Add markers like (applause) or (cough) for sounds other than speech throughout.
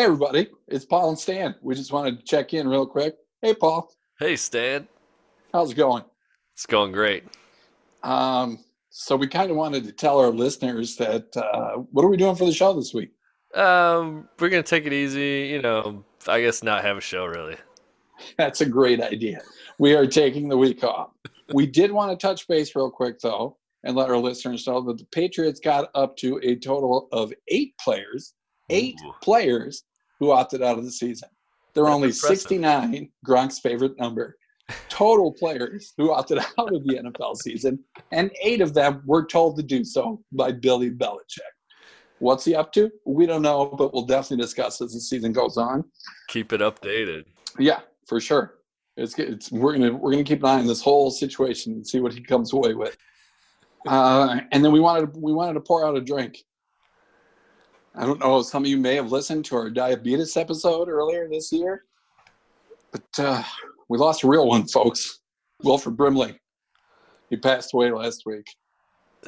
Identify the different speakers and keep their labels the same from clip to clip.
Speaker 1: Hey, everybody, it's Paul and Stan. We just wanted to check in real quick. Hey, Paul,
Speaker 2: Hey, Stan.
Speaker 1: how's it going?
Speaker 2: It's going great.
Speaker 1: Um, so, we kind of wanted to tell our listeners that uh, what are we doing for the show this week?
Speaker 2: Um, we're gonna take it easy. You know, I guess not have a show really.
Speaker 1: That's a great idea. We are taking the week off. We did want to touch base real quick, though, and let our listeners know that the Patriots got up to a total of eight players, eight
Speaker 2: Ooh.
Speaker 1: players who opted out of the season. There are only
Speaker 2: impressive.
Speaker 1: 69, Gronk's favorite number, total players who opted out of the NFL season, and eight of them were told to do so by Billy Belichick. What's he up to? We don't know, but we'll definitely discuss as the season goes on.
Speaker 2: Keep it updated.
Speaker 1: Yeah, for sure. It's, it's we're gonna we're gonna keep an eye on this whole situation and see what he comes away with. Uh, and then we wanted we wanted to pour out a drink. I don't know. Some of you may have listened to our diabetes episode earlier this year, but uh, we lost a real one, folks. Wilford Brimley. He passed away last week.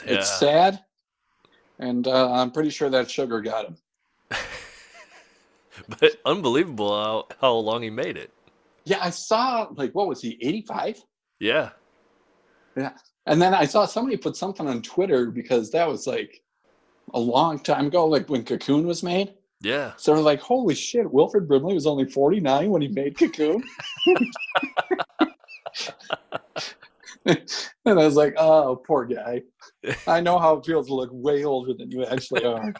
Speaker 2: Yeah.
Speaker 1: It's sad, and uh, I'm pretty sure that sugar got him. (laughs)
Speaker 2: But unbelievable how, how long he made it.
Speaker 1: Yeah, I saw like what was he, 85?
Speaker 2: Yeah.
Speaker 1: Yeah and then I saw somebody put something on Twitter because that was like a long time ago, like when Cocoon was made.
Speaker 2: Yeah.
Speaker 1: So like, holy shit, Wilford Brimley was only 49 when he made Cocoon. (laughs) (laughs) and I was like, oh, poor guy. (laughs) I know how it feels to look way older than you actually are.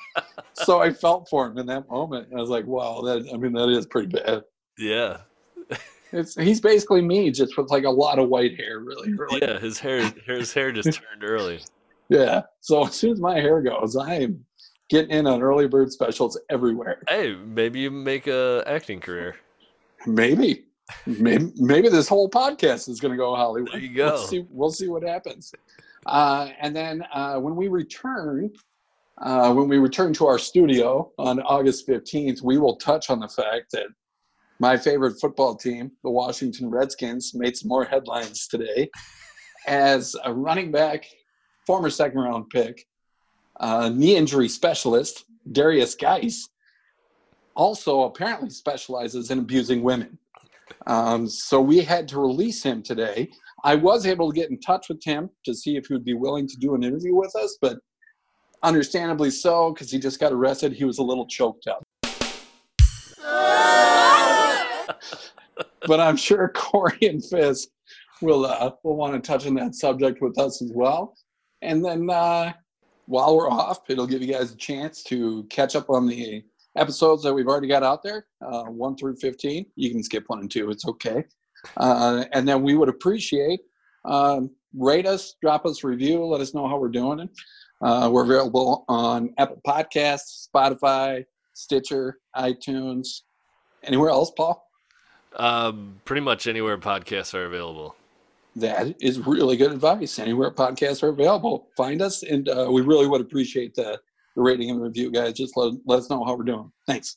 Speaker 1: so I felt for him in that moment. And I was like, wow, that I mean, that is pretty bad.
Speaker 2: Yeah.
Speaker 1: It's he's basically me, just with like a lot of white hair, really. really.
Speaker 2: Yeah. His hair his hair just turned early.
Speaker 1: Yeah. So as soon as my hair goes, I am getting in on early bird specials everywhere.
Speaker 2: Hey, maybe you make a acting career.
Speaker 1: Maybe, maybe, maybe this whole podcast is going to go Hollywood.
Speaker 2: There you go.
Speaker 1: We'll see. We'll see what happens. Uh, and then uh, when we return, uh, when we return to our studio on August fifteenth, we will touch on the fact that my favorite football team, the Washington Redskins, made some more headlines today as a running back, former second round pick, uh, knee injury specialist, Derrius Guice, also apparently specializes in abusing women. Um, so we had to release him today. I was able to get in touch with him to see if he would be willing to do an interview with us, but understandably so, because he just got arrested. He was a little choked up. but I'm sure (laughs) Corey and Fisk will uh, will want to touch on that subject with us as well. And then uh, while we're off, it'll give you guys a chance to catch up on the episodes that we've already got out there, uh, one through fifteen. You can skip one and two; it's okay. Uh, and then we would appreciate um, rate us, drop us review, let us know how we're doing. Uh, we're available on Apple Podcasts, Spotify, Stitcher, iTunes, anywhere else, Paul.
Speaker 2: Um, pretty much anywhere podcasts are available.
Speaker 1: That is really good advice. Anywhere podcasts are available, find us, and uh, we really would appreciate the, the rating and review, guys. Just let, let us know how we're doing. Thanks.